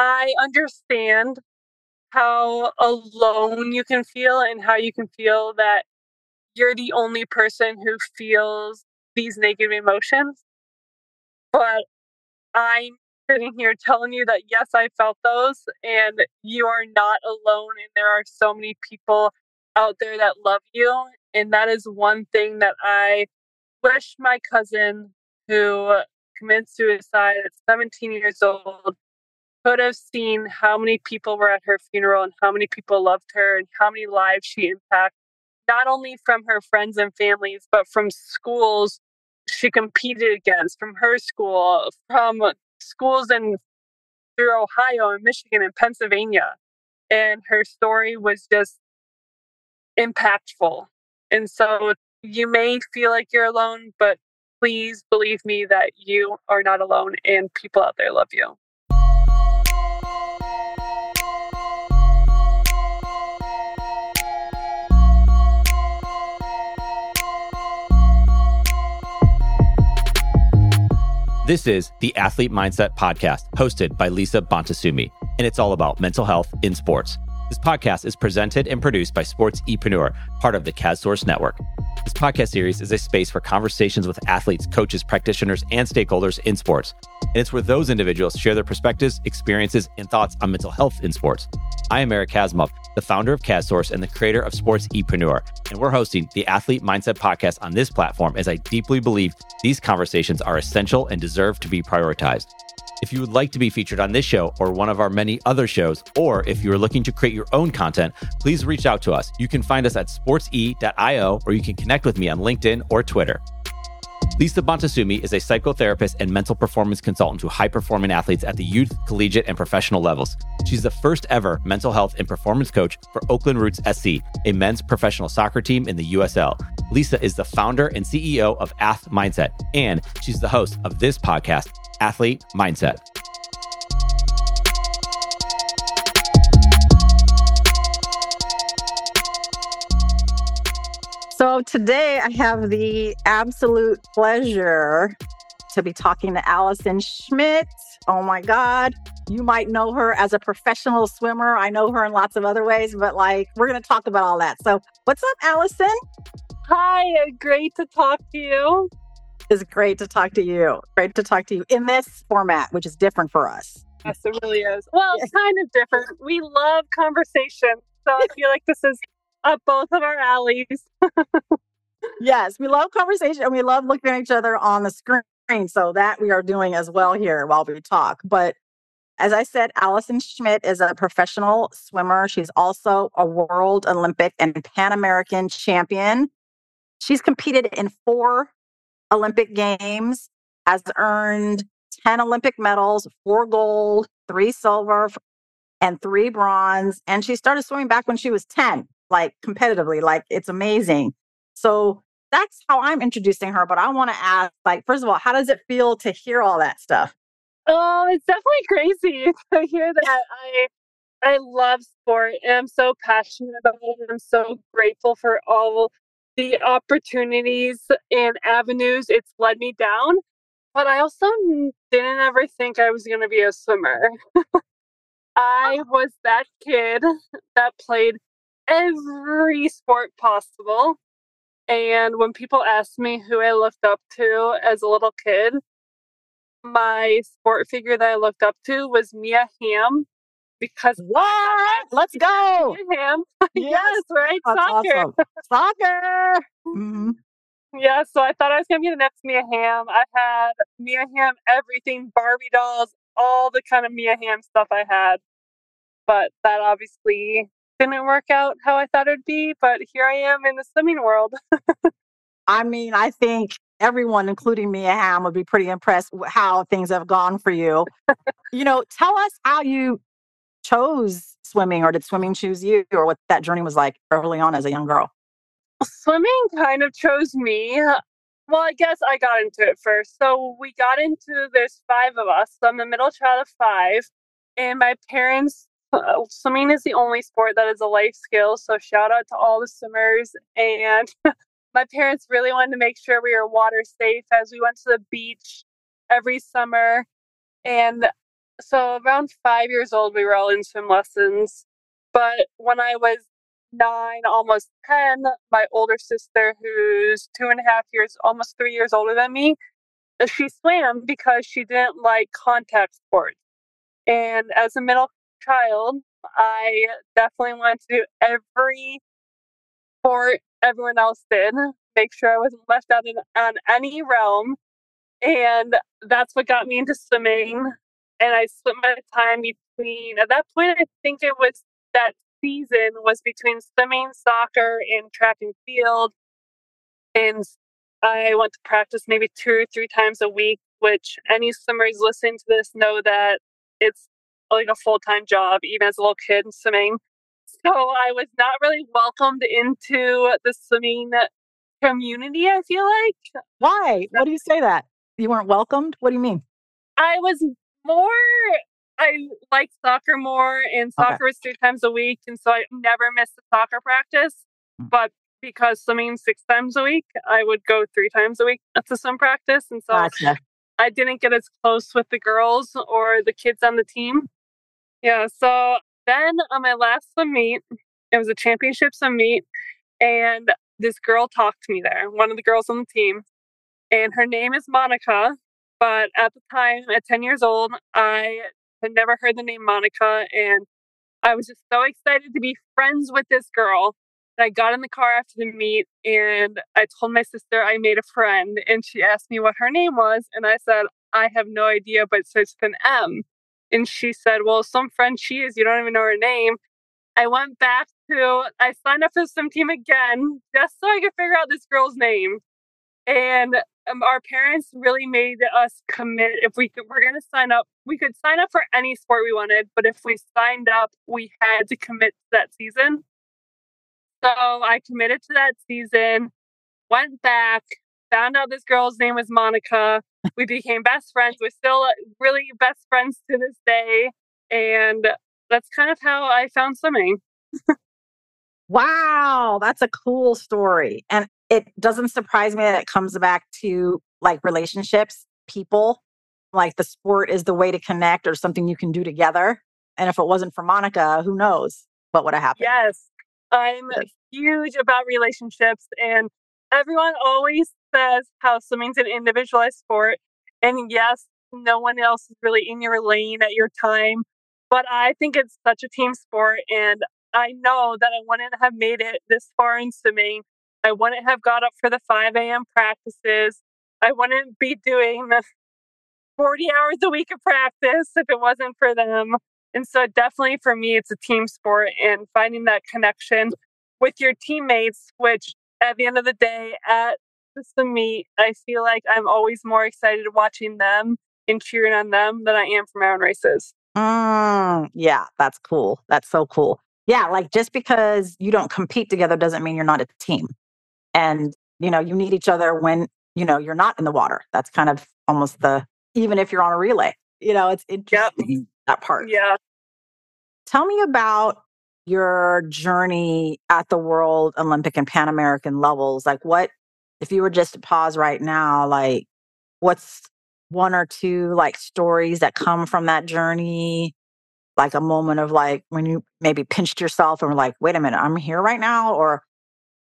I understand how alone you can feel and how you can feel that you're the only person who feels these negative emotions. But I'm sitting here telling you that yes, I felt those, and you are not alone. And there are so many people out there that love you. And that is one thing that I wish my cousin who committed suicide at 17 years old could have seen how many people were at her funeral and how many people loved her and how many lives she impacted, not only from her friends and families, but from schools she competed against, from her school, from schools in through Ohio and Michigan and Pennsylvania. And her story was just impactful. And so you may feel like you're alone, but please believe me that you are not alone and people out there love you. This is the Athlete Mindset Podcast, hosted by Lisa Bonta Sumii, and it's all about mental health in sports. This podcast is presented and produced by Sports Epreneur, part of the KazSource Network. This podcast series is a space for conversations with athletes, coaches, practitioners, and stakeholders in sports. And it's where those individuals share their perspectives, experiences, and thoughts on mental health in sports. I am Eric Kasimov, the founder of KazSource and the creator of Sports Epreneur, and we're hosting the Athlete Mindset Podcast on this platform as I deeply believe these conversations are essential and deserve to be prioritized. If you would like to be featured on this show or one of our many other shows, or if you are looking to create your own content, please reach out to us. You can find us at sportse.io or you can connect with me on LinkedIn or Twitter. Lisa Bonta Sumii is a psychotherapist and mental performance consultant to high performing athletes at the youth, collegiate, and professional levels. She's the first ever mental health and performance coach for Oakland Roots SC, a men's professional soccer team in the USL. Lisa is the founder and CEO of Ath Mindset, and she's the host of this podcast, Athlete Mindset. So today I have the absolute pleasure to be talking to Allison Schmitt. Oh my God. You might know her as a professional swimmer. I know her in lots of other ways, but like we're going to talk about all that. So, what's up, Allison? Hi, uh, great to talk to you. It's great to talk to you. Great to talk to you in this format, which is different for us. Yes, it really is. Well, it's kind of different. We love conversation. So I feel like this is up both of our alleys. yes, we love conversation and we love looking at each other on the screen. So that we are doing as well here while we talk. But as I said, Allison Schmitt is a professional swimmer. She's also a world Olympic and Pan American champion. She's competed in four Olympic Games, has earned 10 Olympic medals, four gold, three silver, and three bronze. And she started swimming back when she was 10 like competitively. Like it's amazing. So that's how I'm introducing her. But I want to ask, like, first of all, how does it feel to hear all that stuff? Oh, it's definitely crazy to hear that. I I love sport and I'm so passionate about it. I'm so grateful for all the opportunities and avenues it's led me down. But I also didn't ever think I was going to be a swimmer. Oh. I was that kid that played every sport possible. And when people ask me who I looked up to as a little kid, my sport figure that I looked up to was Mia Hamm because what? Let's go. Mia Hamm. Yes. yes, right. That's Soccer. Awesome. Soccer. Mm-hmm. Yeah, so I thought I was gonna be the next Mia Hamm. I had Mia Hamm everything, Barbie dolls, all the kind of Mia Hamm stuff I had. But that obviously didn't work out how I thought it'd be, but here I am in the swimming world. I mean, I think everyone, including Mia Hamm, would be pretty impressed with how things have gone for you. you know, tell us how you chose swimming, or did swimming choose you, or what that journey was like early on as a young girl. Swimming kind of chose me. Well, I guess I got into it first. So we got into there's five of us. So I'm the middle child of five. And my parents uh, swimming is the only sport that is a life skill. So shout out to all the swimmers. And my parents really wanted to make sure we were water safe as we went to the beach every summer. And so around five years old, we were all in swim lessons. But when I was nine, almost 10, my older sister, who's two and a half years, almost three years older than me, she swam because she didn't like contact sports. And as a middle child, I definitely wanted to do every sport everyone else did, make sure I wasn't left out in, on any realm. And that's what got me into swimming. And I split my time between, at that point, I think it was that season was between swimming, soccer, and track and field. And I went to practice maybe two or three times a week, which any swimmers listening to this know that it's like a full time job, even as a little kid swimming. So I was not really welcomed into the swimming community, I feel like. Why? What do you say that? You weren't welcomed? What do you mean? I was more I liked soccer more, and soccer okay. was three times a week, and so I never missed a soccer practice. Mm. But because swimming six times a week, I would go three times a week to swim practice, and so gotcha. I didn't get as close with the girls or the kids on the team. Yeah, so then on my last meet, it was a championship meet, and this girl talked to me there, one of the girls on the team, and her name is Monica. But at the time, at 10 years old, I had never heard the name Monica, and I was just so excited to be friends with this girl. I got in the car after the meet and I told my sister I made a friend, and she asked me what her name was, and I said, I have no idea, but it starts with an M. And she said, Well, some friend she is, you don't even know her name. I went back to, I signed up for some team again just so I could figure out this girl's name. And um, our parents really made us commit. If we could, we're going to sign up, we could sign up for any sport we wanted, but if we signed up, we had to commit to that season. So I committed to that season, went back, found out this girl's name was Monica. We became best friends. We're still uh, really best friends to this day. And that's kind of how I found swimming. wow, that's a cool story. And it doesn't surprise me that it comes back to like relationships, people. Like the sport is the way to connect or something you can do together. And if it wasn't for Monica, who knows what would have happened? Yes. I'm huge about relationships, and everyone always says how swimming's an individualized sport. And yes, no one else is really in your lane at your time. But I think it's such a team sport. And I know that I wouldn't have made it this far in swimming. I wouldn't have got up for the 5 a.m. practices. I wouldn't be doing 40 hours a week of practice if it wasn't for them. And so, definitely for me, it's a team sport and finding that connection with your teammates, which at the end of the day, at the meet, I feel like I'm always more excited watching them and cheering on them than I am for my own races. Mm, yeah, that's cool. That's so cool. Yeah, like just because you don't compete together doesn't mean you're not a team. And, you know, you need each other when, you know, you're not in the water. That's kind of almost the, even if you're on a relay, you know, it's interesting yep. that part. Yeah. Tell me about your journey at the World Olympic and Pan American levels. Like, what, if you were just to pause right now, like, what's one or two like stories that come from that journey? Like a moment of like when you maybe pinched yourself and were like, wait a minute, I'm here right now? Or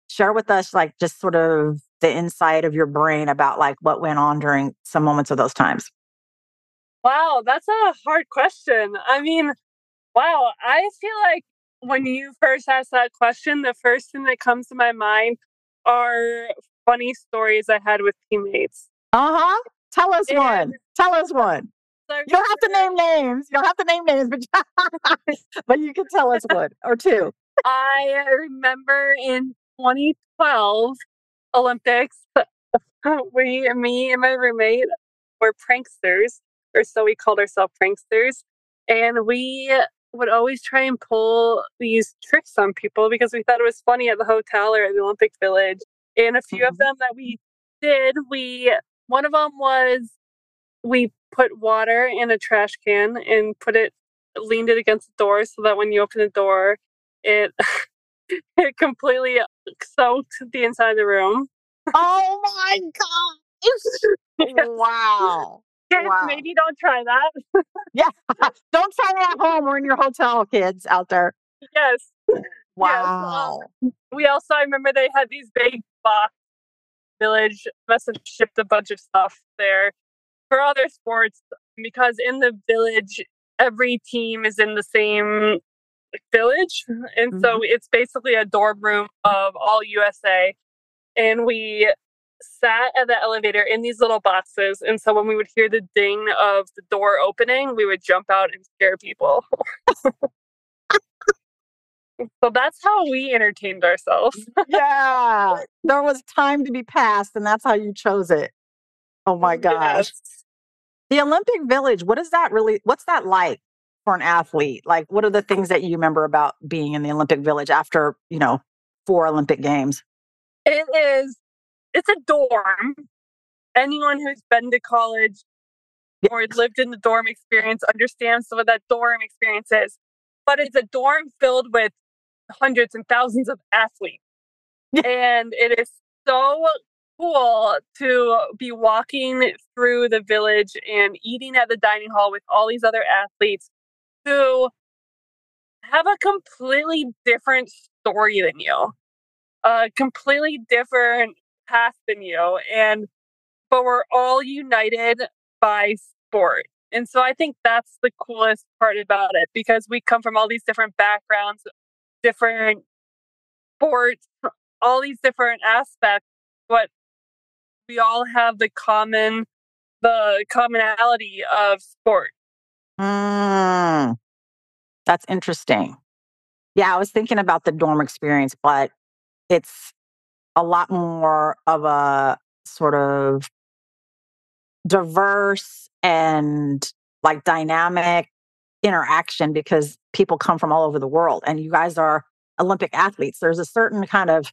share with us like just sort of the insight of your brain about like what went on during some moments of those times. Wow, that's a hard question. I mean, wow, I feel like when you first asked that question, the first thing that comes to my mind are funny stories I had with teammates. Uh huh. Tell us and one. Tell us one. You don't have to name names. You don't have to name names, but but you can tell us one or two. I remember in 2012 Olympics, we, me and my roommate were pranksters, or so we called ourselves pranksters, and we would always try and pull these tricks on people because we thought it was funny at the hotel or at the Olympic Village. And a few mm-hmm. of them that we did, we one of them was we put water in a trash can and put it leaned it against the door so that when you open the door, it it completely soaked the inside of the room. Oh my god! wow. Kids, Wow. maybe don't try that. Yeah. Don't try it at home or in your hotel, kids out there. yes. Um, wow. We also, I remember they had these big box village, must have shipped a bunch of stuff there for other sports because in the village, every team is in the same village. And so mm-hmm. it's basically a dorm room of all USA. And we sat at the elevator in these little boxes. And so when we would hear the ding of the door opening, we would jump out and scare people. so that's how we entertained ourselves. yeah. There was time to be passed, and that's how you chose it. Oh my gosh. Yes. The Olympic Village, what is that really? What's that like for an athlete? Like, what are the things that you remember about being in the Olympic Village after, you know, four Olympic Games? It is, it's a dorm. Anyone who's been to college or lived in the dorm experience understands what that dorm experience is. But it's a dorm filled with hundreds and thousands of athletes. And it is so cool to be walking through the village and eating at the dining hall with all these other athletes who have a completely different story than you, a completely different path than you. And but we're all united by sport. And so I think that's the coolest part about it because we come from all these different backgrounds, different sports, all these different aspects, but we all have the common the commonality of sport. Mm, that's interesting. Yeah, I was thinking about the dorm experience, but it's a lot more of a sort of diverse and like dynamic interaction because people come from all over the world and you guys are Olympic athletes. There's a certain kind of,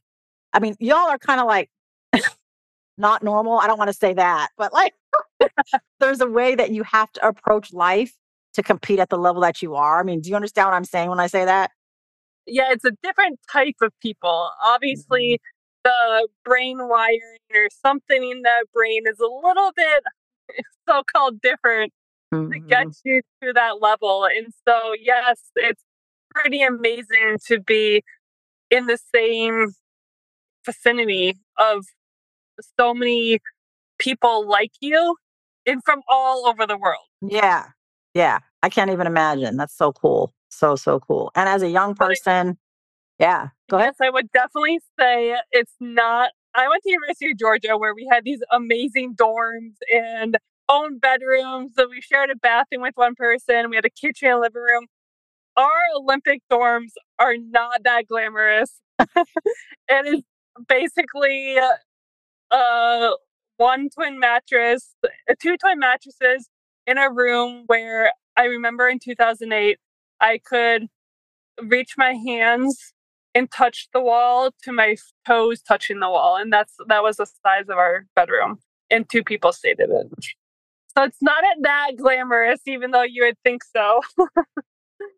I mean, y'all are kind of like not normal. I don't want to say that, but like there's a way that you have to approach life to compete at the level that you are. I mean, do you understand what I'm saying when I say that? Yeah, it's a different type of people. Obviously, mm-hmm. The brain wiring or something in that brain is a little bit so called different to get Mhm. you to that level. And so, yes, it's pretty amazing to be in the same vicinity of so many people like you and from all over the world. Yeah. Yeah. I can't even imagine. That's so cool. So, so cool. And as a young person, yeah, go ahead. Yes, I would definitely say it's not. I went to University of Georgia where we had these amazing dorms and own bedrooms. So we shared a bathroom with one person. We had a kitchen and living room. Our Olympic dorms are not that glamorous. it is basically uh, one twin mattress, two twin mattresses in a room where I remember in 2008 I could reach my hands and touch the wall to my toes touching the wall and that's that was the size of our bedroom and two people stayed in it so it's not that glamorous even though you would think so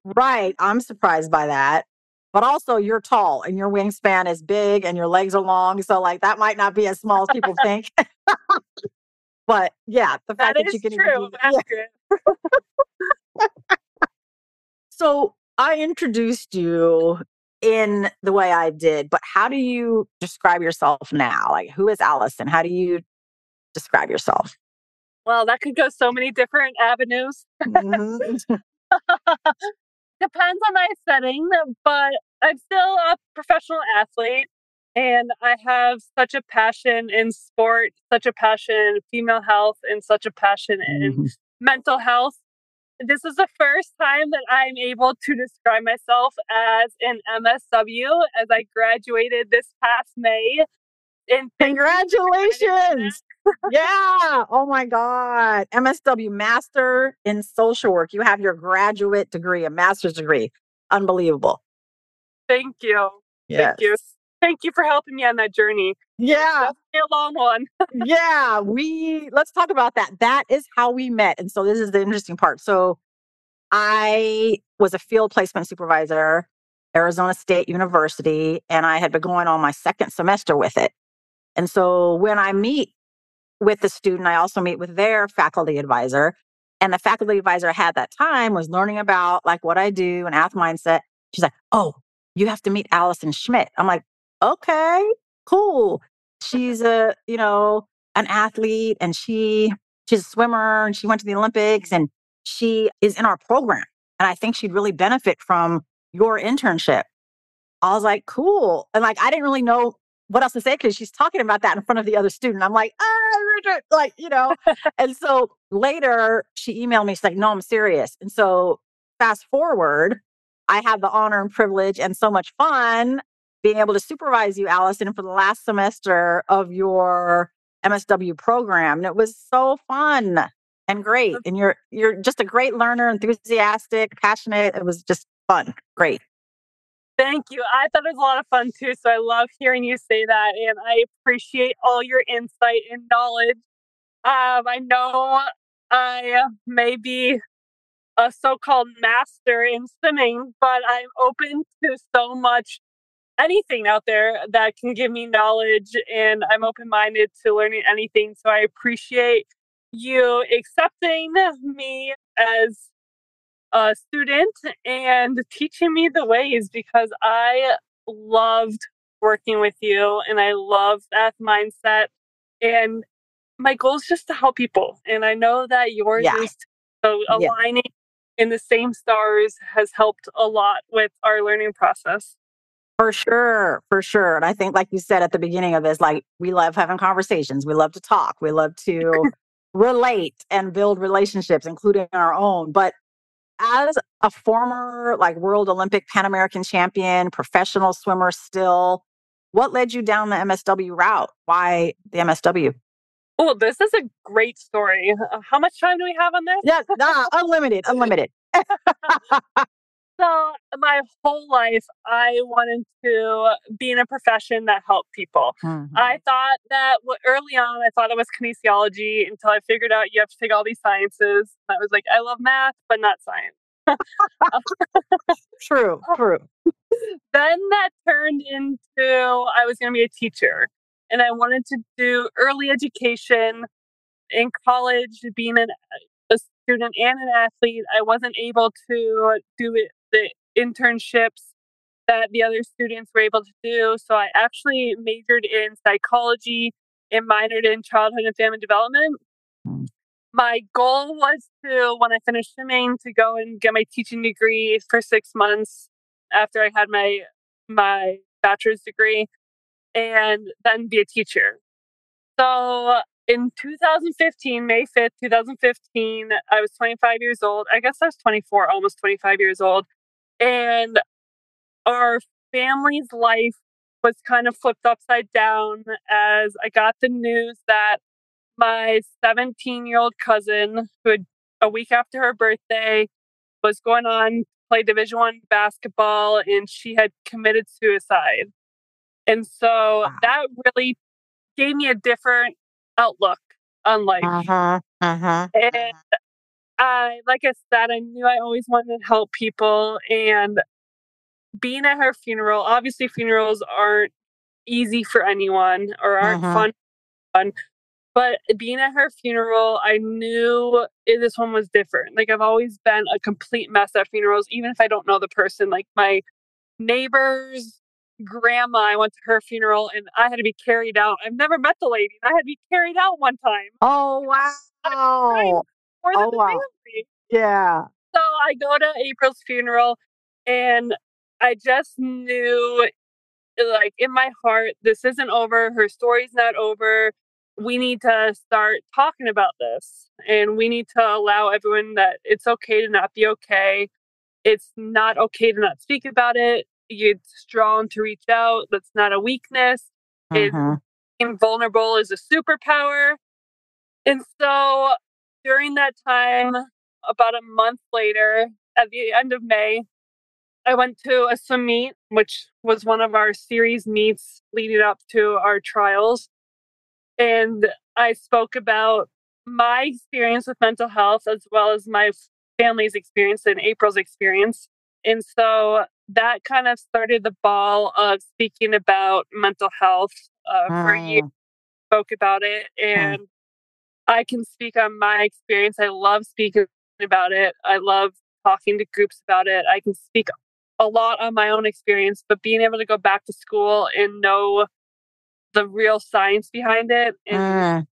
Right. I'm surprised by that. But also, you're tall and your wingspan is big and your legs are long. So, like, that might not be as small as people think. but yeah, the fact that that, you can true that. Yeah. So, I introduced you in the way I did, but how do you describe yourself now? Like, who is Allison? How do you describe yourself? well that could go so many different avenues Mhm. depends on my setting, but I'm still a professional athlete and I have such a passion in sport, such a passion in female health, and such a passion in Mhm. mental health. This is the first time that I'm able to describe myself as an MSW as I graduated this past May. And thank you for recognition. Congratulations. yeah. Oh my God. MSW Master in Social Work. You have your graduate degree, a master's degree. Unbelievable. Thank you. Thank you. Thank you for helping me on that journey. Yeah. A long one. yeah. We, let's talk about that. That is how we met. And so this is the interesting part. So I was a field placement supervisor, Arizona State University, and I had been going on my second semester with it. And so when I meet with the student, I also meet with their faculty advisor. And the faculty advisor I had that time was learning about like what I do and Ath mindset. She's like, Oh, you have to meet Allison Schmitt. I'm like, okay, cool. She's a, you know, an athlete and she she's a swimmer and she went to the Olympics and she is in our program. And I think she'd really benefit from your internship. I was like, cool. And like, I didn't really know what else to say because she's talking about that in front of the other student. I'm like, ah, like, you know. and so later she emailed me, she's like, no, I'm serious. And so fast forward, I had the honor and privilege and so much fun being able to supervise you, Allison, for the last semester of your MSW program. And it was so fun and great. And you're you're just a great learner, enthusiastic, passionate. It was just fun. Great. Thank you. I thought it was a lot of fun too. So I love hearing you say that. And I appreciate all your insight and knowledge. Um, I know I may be a so called master in swimming, but I'm open to so much anything out there that can give me knowledge and I'm open minded to learning anything. So I appreciate you accepting me as a student and teaching me the ways because I loved working with you and I love that mindset. And my goal is just to help people. And I know that yours yeah. is so aligning yeah. in the same stars has helped a lot with our learning process. For sure, for sure. And I think, like you said at the beginning of this, like we love having conversations. We love to talk. We love to relate and build relationships, including our own. But as a former like world Olympic Pan American champion, professional swimmer still, what led you down the MSW route? Why the MSW? Oh, this is a great story. How much time do we have on this? Yeah, nah, unlimited, unlimited. so my whole life i wanted to be in a profession that helped people. Mm-hmm. i thought that well, early on i thought it was kinesiology until i figured out you have to take all these sciences. I was like i love math but not science. True true. Then that turned into i was going to be a teacher and i wanted to do early education in college being an, a student and an athlete i wasn't able to do it the internships that the other students were able to do. So I actually majored in psychology and minored in childhood and family development. Hmm. My goal was to, when I finished swimming, to go and get my teaching degree for six months after I had my my bachelor's degree, and then be a teacher. So in 2015, May 5th, 2015, I was 25 years old. I guess I was 24, almost 25 years old. And our family's life was kind of flipped upside down as I got the news that my 17 year old cousin, who had a week after her birthday, was going on to play Division One basketball, and she had committed suicide. And so wow. that really gave me a different outlook on life. Uh-huh, uh-huh, and uh-huh. I, like I said, I knew I always wanted to help people. And being at her funeral, obviously, funerals aren't easy for anyone or aren't uh-huh. fun, fun. But being at her funeral, I knew this one was different. Like, I've always been a complete mess at funerals, even if I don't know the person. Like, my neighbor's grandma, I went to her funeral and I had to be carried out. I've never met the lady. I had to be carried out one time. Oh, wow more than oh, the wow. family. Yeah. So I go to April's funeral and I just knew like in my heart this isn't over her story's not over we need to start talking about this and we need to allow everyone that it's okay to not be okay it's not okay to not speak about it it's strong to reach out that's not a weakness mm-hmm. being vulnerable is a superpower and so during that time, about a month later, at the end of May, I went to a swim meet, which was one of our series meets leading up to our trials. And I spoke about my experience with mental health as well as my family's experience and April's experience. And so that kind of started the ball of speaking about mental health uh, mm. for years. Spoke about it, and mm I can speak on my experience. I love speaking about it. I love talking to groups about it. I can speak a lot on my own experience, but being able to go back to school and know the real science behind it and Mm,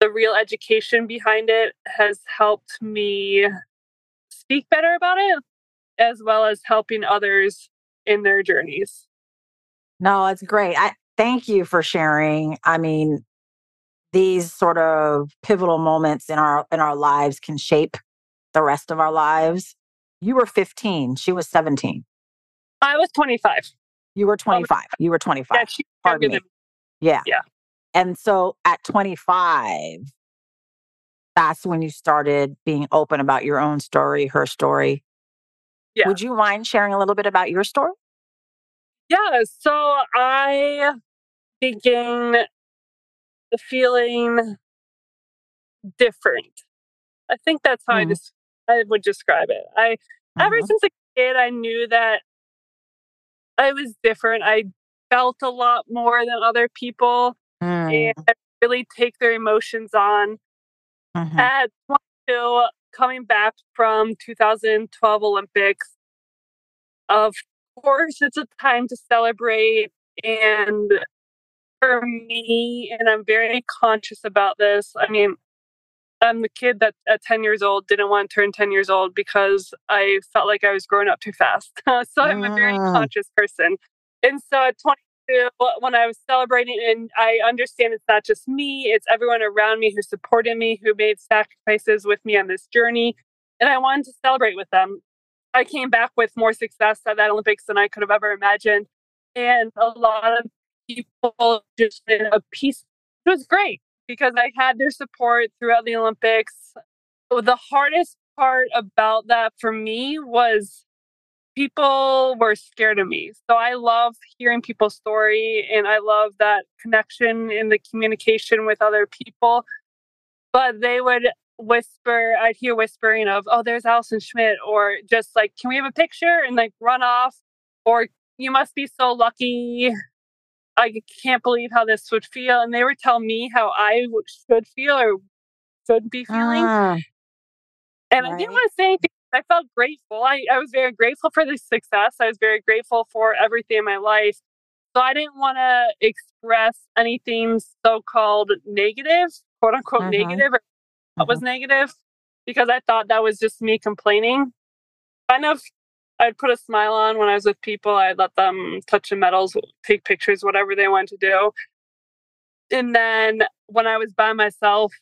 the real education behind it has helped me speak better about it, as well as helping others in their journeys. no, it's great. I thank you for sharing. I mean, these sort of pivotal moments in our in our lives can shape the rest of our lives. You were 15, she was 17. I was 25. You were 25. You were Yeah, 25. she's Pardon me. Yeah. Yeah. And so at 25, that's when you started being open about your own story, her story. Yeah. Would you mind sharing a little bit about your story? Yeah, so I began feeling different. I think that's how I Mhm. just I would describe it. I ever Mhm. since a kid I knew that I was different. I felt a lot more than other people Mm, and really take their emotions on. mhm. At 22, coming back from 2012 Olympics, of course, it's a time to celebrate. And for me, and I'm very conscious about this, I mean, I'm the kid that at 10 years old didn't want to turn 10 years old because I felt like I was growing up too fast. so I'm a very Mm. conscious person. And so at 22, when I was celebrating, and I understand it's not just me, it's everyone around me who supported me, who made sacrifices with me on this journey. And I wanted to celebrate with them. I came back with more success at that Olympics than I could have ever imagined. And a lot of people just in a piece. It was great because I had their support throughout the Olympics. The hardest part about that for me was people were scared of me. So I love hearing people's story and I love that connection and the communication with other people. But they would whisper, I'd hear whispering of, oh, there's Allison Schmitt, or just like, can we have a picture? And like run off, or you must be so lucky. I can't believe how this would feel. And they would tell me how I should feel or should be feeling. Mm, And I didn't want to say anything. I felt grateful. I, I was very grateful for the success. I was very grateful for everything in my life. So I didn't want to express anything so called negative, quote unquote Mhm. negative, or what was negative, because I thought that was just me complaining. Kind of, I'd put a smile on when I was with people. I'd let them touch the medals, take pictures, whatever they wanted to do. And then when I was by myself,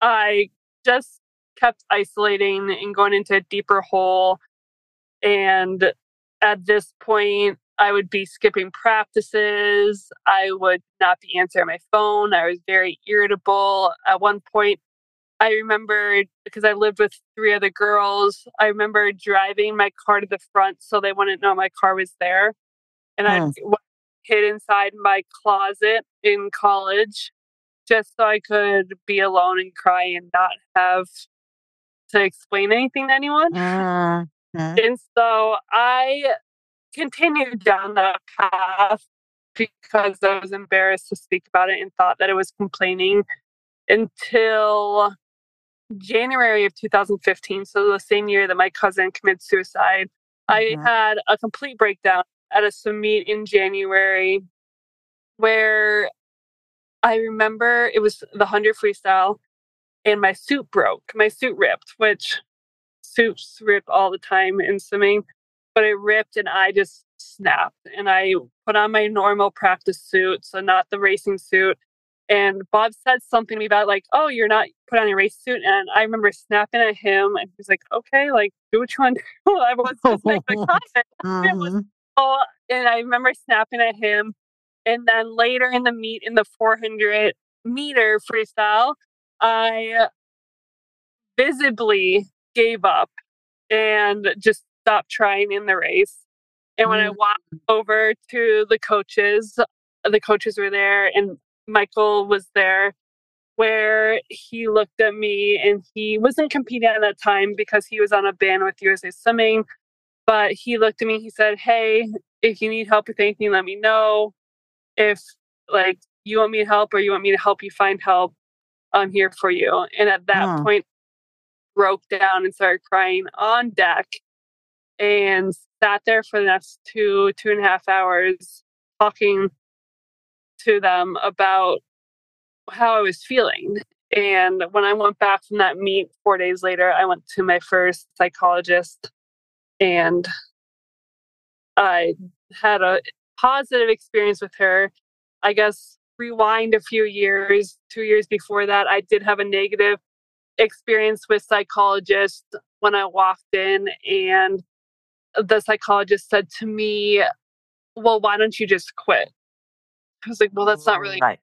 I just kept isolating and going into a deeper hole. And at this point, I would be skipping practices. I would not be answering my phone. I was very irritable. At one point, I remember because I lived with three other girls, I remember driving my car to the front so they wouldn't know my car was there. And I Hmm. hid inside my closet in college just so I could be alone and cry and not have to explain anything to anyone. Mm, mm, And so I continued down that path because I was embarrassed to speak about it and thought that it was complaining until January of 2015. So the same year that my cousin committed suicide. I Mhm. had a complete breakdown at a swim meet in January where I remember it was the 100 freestyle and my suit broke. My suit ripped, which suits rip all the time in swimming, but it ripped and I just snapped. And I put on my normal practice suit, so not the racing suit. And Bob said something to me about like, "Oh, you're not put on a race suit." And I remember snapping at him, and he was like, "Okay, like do what you want to do." I was just making a comment. It was. Oh, and I remember snapping at him. And then later in the meet, in the 400 meter freestyle, I visibly gave up and just stopped trying in the race. And when I Mm. walked over to the coaches, the coaches were there and Michael was there, where he looked at me and he wasn't competing at that time because he was on a ban with USA Swimming. But he looked at me, he said, Hey, if you need help with anything, let me know. If like you want me to help or you want me to help you find help, I'm here for you. And at that Mm. point, broke down and started crying on deck and sat there for the next two, two and a half hours talking to them about how I was feeling. And when I went back from that meet four days later, I went to my first psychologist and I had a positive experience with her. I guess rewind a few years, two years before that, I did have a negative experience with psychologist when I walked in and the psychologist said to me, Well, why don't you just quit? I was like, Well, that's not really right.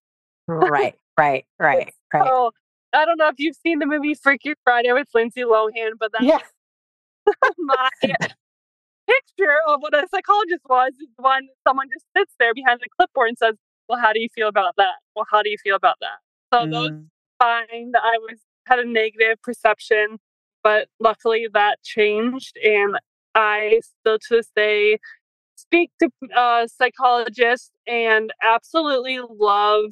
Right, right, right, right. Oh, I don't know if you've seen the movie Freaky Friday with Lindsay Lohan, but that's Yeah. my picture of what a psychologist was is when someone just sits there behind the clipboard and says, Well, how do you feel about that? Well, how do you feel about that? So those Mm. fine. I was had a negative perception, but luckily that changed and I still to this day speak to uh, psychologists and absolutely love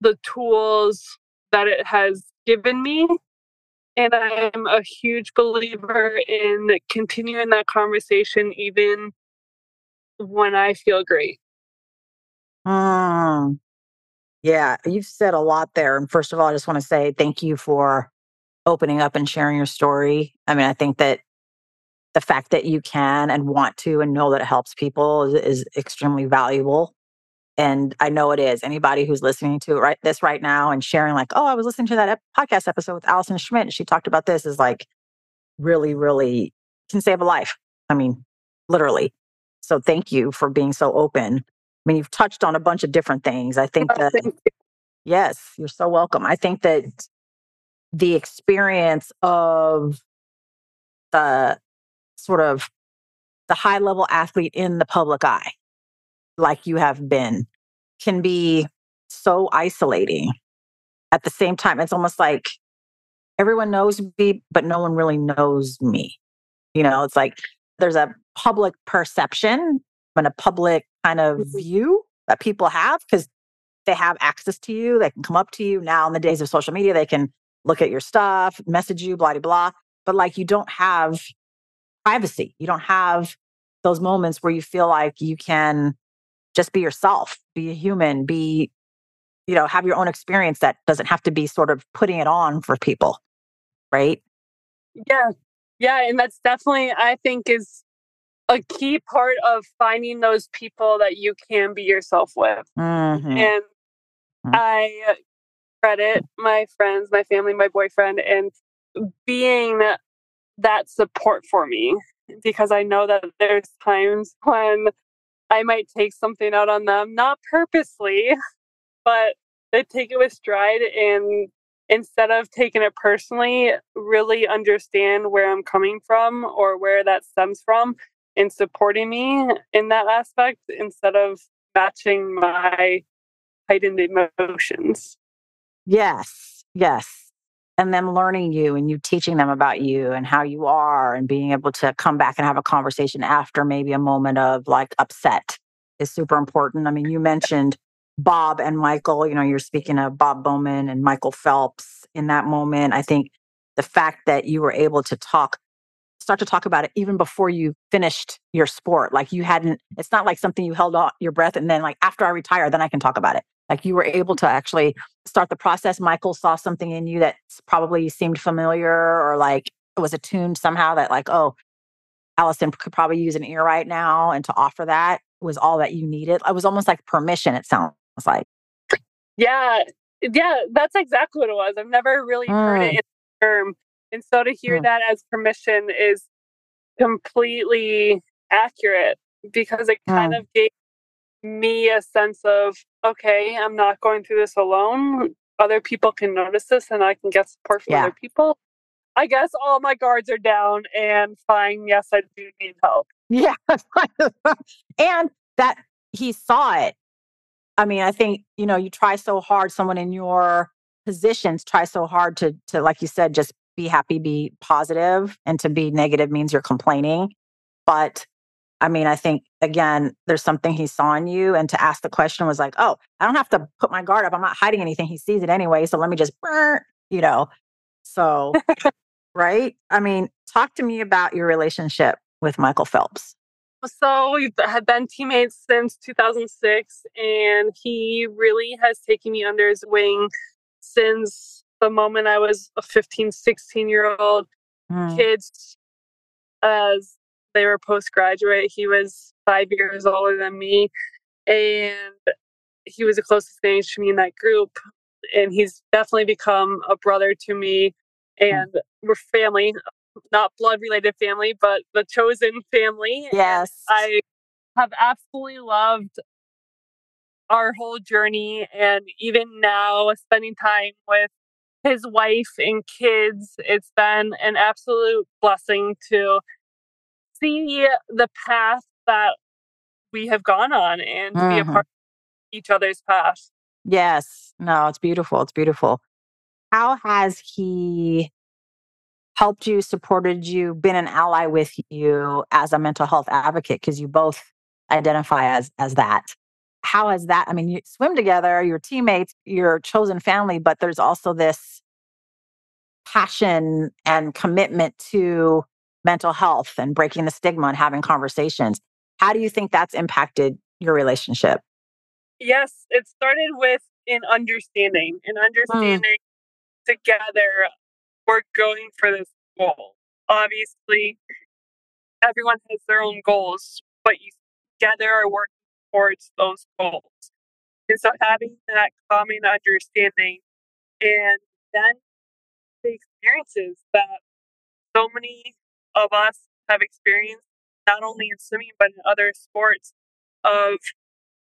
the tools that it has given me. And I am a huge believer in continuing that conversation even when I feel great. Mm. Yeah, you've said a lot there. And first of all, I just want to say thank you for opening up and sharing your story. I mean, I think that the fact that you can and want to and know that it helps people is, is extremely valuable. And I know it is. Anybody who's listening to it right this right now and sharing, like, oh, I was listening to that ep- podcast episode with Allison Schmitt, and she talked about this, is like really, really can save a life. I mean, literally. So thank you for being so open. I mean, you've touched on a bunch of different things. I think Oh, that you. Yes, you're so welcome. I think that the experience of the sort of the high level athlete in the public eye, like you have been, can be so isolating. At the same time, it's almost like everyone knows me, but no one really knows me. You know, it's like there's a public perception and a public kind of Mhm. view that people have because they have access to you. They can come up to you now in the days of social media. They can look at your stuff, message you, blah, blah, blah. But like you don't have privacy. You don't have those moments where you feel like you can just be yourself, be a human, be, you know, have your own experience that doesn't have to be sort of putting it on for people. Right. Yeah. Yeah. And that's definitely, I think, is a key part of finding those people that you can be yourself with. Mhm. And Mm. I credit my friends, my family, my boyfriend, and being that support for me because I know that there's times when I might take something out on them, not purposely, but they take it with stride and instead of taking it personally, really understand where I'm coming from or where that stems from and supporting me in that aspect instead of matching my heightened emotions. Yes. Yes. And them learning you and you teaching them about you and how you are and being able to come back and have a conversation after maybe a moment of like upset is super important. I mean, you mentioned Bob and Michael, you know, you're speaking of Bob Bowman and Michael Phelps in that moment. I think the fact that you were able to talk, start to talk about it even before you finished your sport, like you hadn't, it's not like something you held on your breath and then like after I retire, then I can talk about it. Like you were able to actually start the process. Michael saw something in you that probably seemed familiar or like it was attuned somehow that like, oh, Allison could probably use an ear right now. And to offer that was all that you needed. It was almost like permission, it sounds like. Yeah, yeah, that's exactly what it was. I've never really heard it Mm. in the term. And so to hear Mm. that as permission is completely accurate because it kind Mm. of gave me a sense of, okay, I'm not going through this alone. Other people can notice this and I can get support from Yeah. other people. I guess all my guards are down and fine. Yes, I do need help. Yeah. and that he saw it. I mean, I think, you know, you try so hard, someone in your positions try so hard to to like you said, just be happy, be positive, and to be negative means you're complaining. But I mean, I think again, there's something he saw in you, and to ask the question was like, oh, I don't have to put my guard up. I'm not hiding anything. He sees it anyway, so let me just, burn, you know. So, right? I mean, talk to me about your relationship with Michael Phelps. So we've had been teammates since 2006, and he really has taken me under his wing since the moment I was a 15, 16 year old. Mm. Kids as they were postgraduate. He was five years older than me, and he was the closest age to me in that group. And he's definitely become a brother to me, hmm. and we're family, not blood related family, but the chosen family. Yes, I have absolutely loved our whole journey, and even now, spending time with his wife and kids. It's been an absolute blessing to see the path that we have gone on and mm-hmm. be a mm-hmm. part of each other's path. Yes. No, it's beautiful. It's beautiful. How has he helped you, supported you, been an ally with you as a mental health advocate? Because you both identify as as that. How has that? I mean, you swim together, your teammates, your chosen family, but there's also this passion and commitment to mental health and breaking the stigma and having conversations. How do you think that's impacted your relationship? Yes, it started with an understanding, an hmm. understanding mm. together we're going for this goal. Obviously, everyone has their own goals, but you together are working towards those goals. And so having that common understanding and then the experiences that so many of us have experienced, not only in swimming, but in other sports, of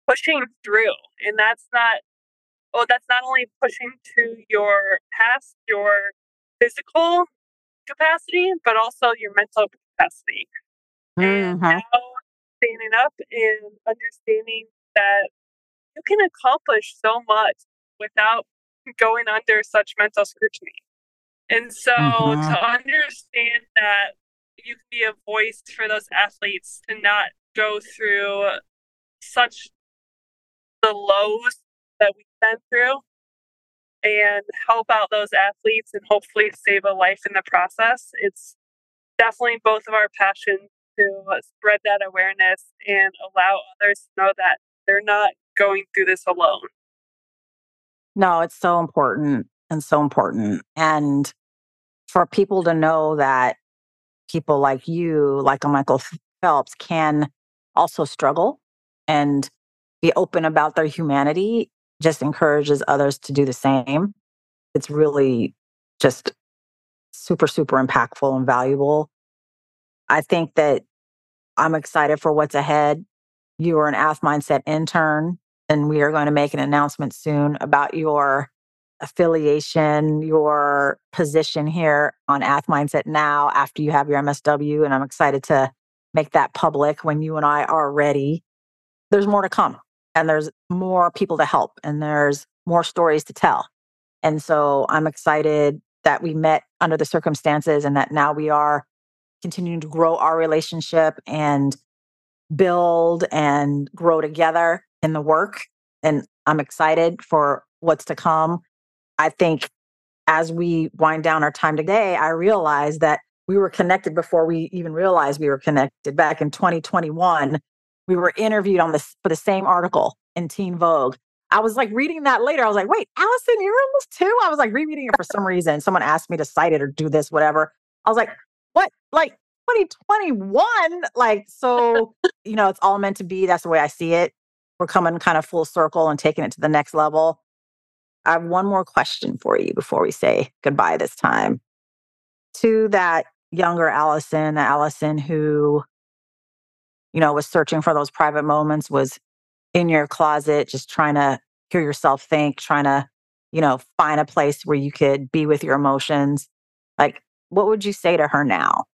pushing through. And that's not, oh, that's not only pushing to your past, your physical capacity, but also your mental capacity. Mm-hmm. And now standing up and understanding that you can accomplish so much without going under such mental scrutiny. And so mm-hmm. to understand that you can be a voice for those athletes to not go through such the lows that we've been through and help out those athletes and hopefully save a life in the process. It's definitely both of our passions to spread that awareness and allow others to know that they're not going through this alone. No, it's so important and so important. And for people to know that people like you, like a Michael Phelps, can also struggle and be open about their humanity just encourages others to do the same. It's really just super, super impactful and valuable. I think that I'm excited for what's ahead. You are an Ath Mindset intern, and we are going to make an announcement soon about your affiliation, your position here on Ath Mindset now after you have your MSW. And I'm excited to make that public when you and I are ready. There's more to come, and there's more people to help, and there's more stories to tell. And so I'm excited that we met under the circumstances and that now we are continuing to grow our relationship and build and grow together in the work. And I'm excited for what's to come. I think as we wind down our time today, I realized that we were connected before we even realized we were connected. Back in 2021, we were interviewed on this for the same article in Teen Vogue. I was like reading that later. I was like, wait, Allison, you're in this too? I was like rereading it for some reason. Someone asked me to cite it or do this, whatever. I was like, what? Like 2021? Like, so, you know, it's all meant to be. That's the way I see it. We're coming kind of full circle and taking it to the next level. I have one more question for you before we say goodbye this time. To that younger Allison, the Allison who, you know, was searching for those private moments, was in your closet, just trying to hear yourself think, trying to, you know, find a place where you could be with your emotions. Like, what would you say to her now?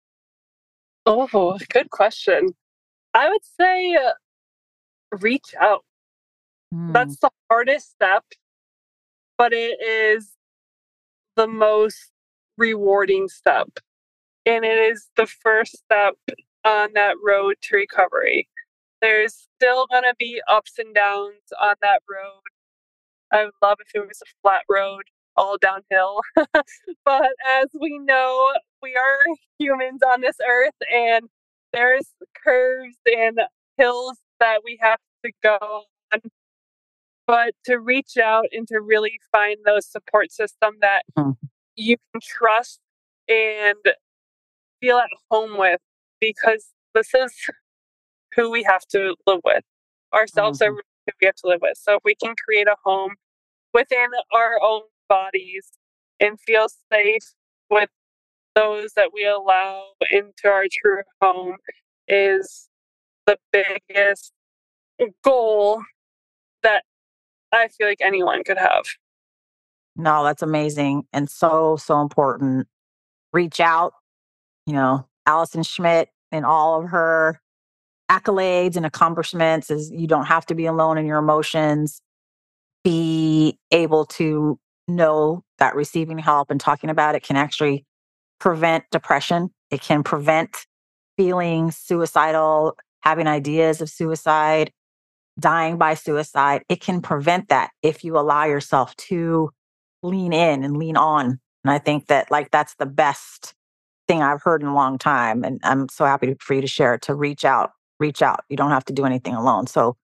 Oh, good question. I would say uh, reach out. Mm. That's the hardest step but it is the most rewarding step. And it is the first step on that road to recovery. There's still going to be ups and downs on that road. I would love if it was a flat road, all downhill. but as we know, we are humans on this earth and there's curves and hills that we have to go. But to reach out and to really find those support system that mm. you can trust and feel at home with because this is who we have to live with. Ourselves mm-hmm. are who we have to live with. So if we can create a home within our own bodies and feel safe with those that we allow into our true home is the biggest goal that I feel like anyone could have. No, that's amazing and so, so important. Reach out, you know, Allison Schmitt and all of her accolades and accomplishments is you don't have to be alone in your emotions. Be able to know that receiving help and talking about it can actually prevent depression. It can prevent feeling suicidal, having ideas of suicide, dying by suicide. It can prevent that if you allow yourself to lean in and lean on. And I think that like that's the best thing I've heard in a long time. And I'm so happy for you to share it, to reach out, reach out. You don't have to do anything alone. So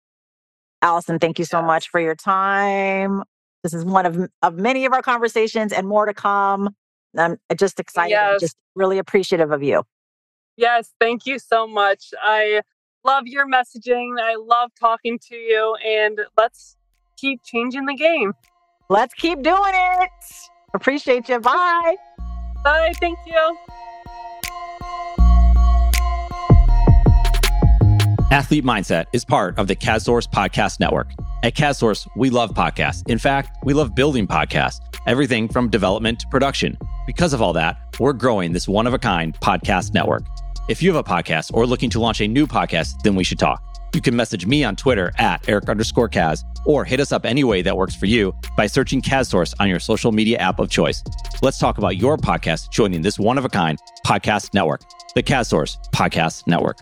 Allison, thank you so much for your time. This is one of, of many of our conversations and more to come. I'm uh, just excited, yes. just really appreciative of you. Yes, thank you so much. I love your messaging. I love talking to you, and let's keep changing the game. Let's keep doing it. Appreciate you. Bye. Bye. Thank you. Athlete Mindset is part of the KazSource Podcast Network. At KazSource, we love podcasts. In fact, we love building podcasts, everything from development to production. Because of all that, we're growing this one of a kind podcast network. If you have a podcast or looking to launch a new podcast, then we should talk. You can message me on Twitter at Eric underscore Kaz or hit us up any way that works for you by searching KazSource on your social media app of choice. Let's talk about your podcast joining this one of a kind podcast network, the KazSource Podcast Network.